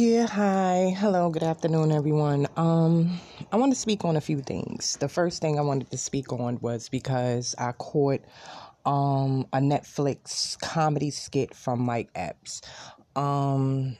Yeah, hi. Hello, good afternoon, everyone. Um, I want to speak on a few things. The first thing I wanted to speak on was because I caught um a Netflix comedy skit from Mike Epps. Um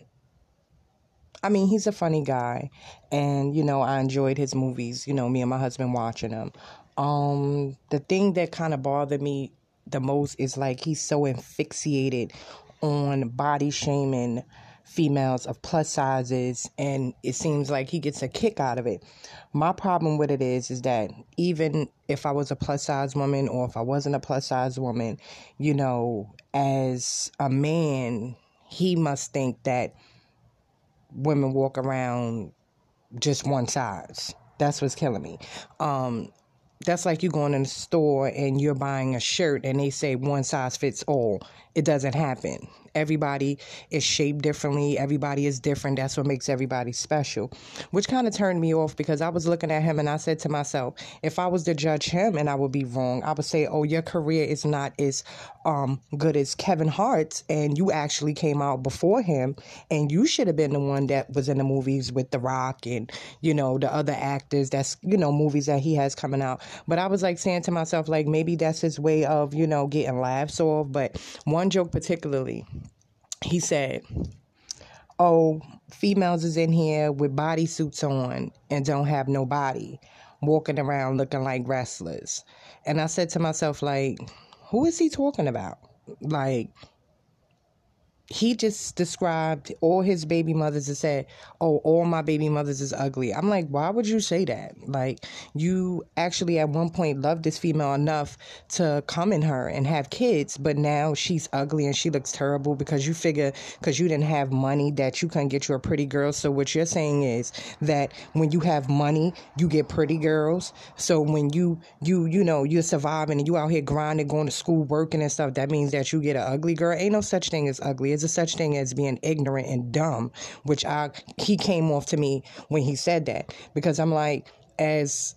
I mean, he's a funny guy and you know, I enjoyed his movies, you know, me and my husband watching them. Um the thing that kind of bothered me the most is like he's so asphyxiated on body shaming females of plus sizes and it seems like he gets a kick out of it. My problem with it is is that even if I was a plus size woman or if I wasn't a plus size woman, you know, as a man, he must think that women walk around just one size. That's what's killing me. Um that's like you going in the store and you're buying a shirt and they say one size fits all. It doesn't happen. Everybody is shaped differently. Everybody is different. That's what makes everybody special, which kind of turned me off because I was looking at him and I said to myself, if I was to judge him and I would be wrong, I would say, oh, your career is not as um, good as Kevin Hart's and you actually came out before him and you should have been the one that was in the movies with The Rock and, you know, the other actors that's, you know, movies that he has coming out. But I was like saying to myself, like, maybe that's his way of, you know, getting laughs off. But one joke particularly, he said, Oh, females is in here with bodysuits on and don't have no body, walking around looking like wrestlers. And I said to myself, like, who is he talking about? Like, he just described all his baby mothers and said, Oh, all my baby mothers is ugly. I'm like, why would you say that? Like, you actually at one point loved this female enough to come in her and have kids, but now she's ugly and she looks terrible because you figure because you didn't have money that you couldn't get you a pretty girl. So what you're saying is that when you have money, you get pretty girls. So when you you you know you're surviving and you out here grinding, going to school, working and stuff, that means that you get an ugly girl. Ain't no such thing as ugly there's a such thing as being ignorant and dumb, which I he came off to me when he said that because I'm like as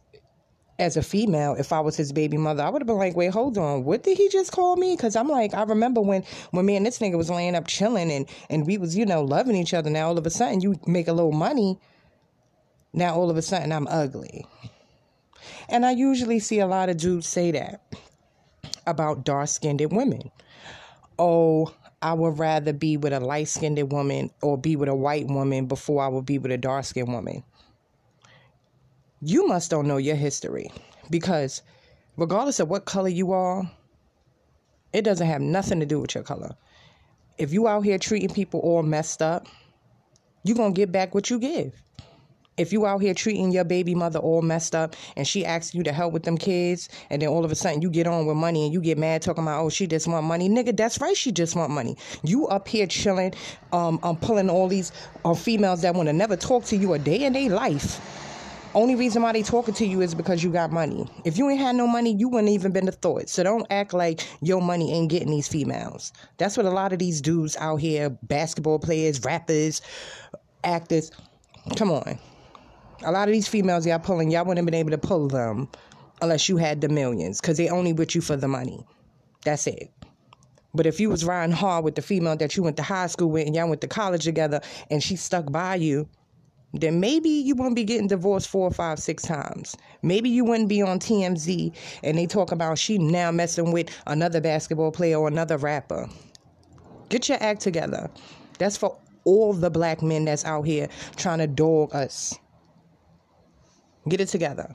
as a female, if I was his baby mother, I would have been like, wait, hold on, what did he just call me? Because I'm like, I remember when when me and this nigga was laying up chilling and and we was you know loving each other. Now all of a sudden you make a little money. Now all of a sudden I'm ugly. And I usually see a lot of dudes say that about dark skinned women. Oh, I would rather be with a light skinned woman or be with a white woman before I would be with a dark skinned woman. You must don't know your history because regardless of what color you are, it doesn't have nothing to do with your color. If you out here treating people all messed up, you're going to get back what you give. If you out here treating your baby mother all messed up and she asks you to help with them kids, and then all of a sudden you get on with money and you get mad talking about, oh, she just want money. Nigga, that's right, she just want money. You up here chilling, um, I'm pulling all these uh, females that want to never talk to you a day in their life. Only reason why they talking to you is because you got money. If you ain't had no money, you wouldn't even been the thought. So don't act like your money ain't getting these females. That's what a lot of these dudes out here, basketball players, rappers, actors. Come on. A lot of these females y'all pulling, y'all wouldn't have been able to pull them unless you had the millions, because they only with you for the money. That's it. But if you was riding hard with the female that you went to high school with and y'all went to college together and she stuck by you, then maybe you wouldn't be getting divorced four, five, six times. Maybe you wouldn't be on TMZ and they talk about she now messing with another basketball player or another rapper. Get your act together. That's for all the black men that's out here trying to dog us. Get it together.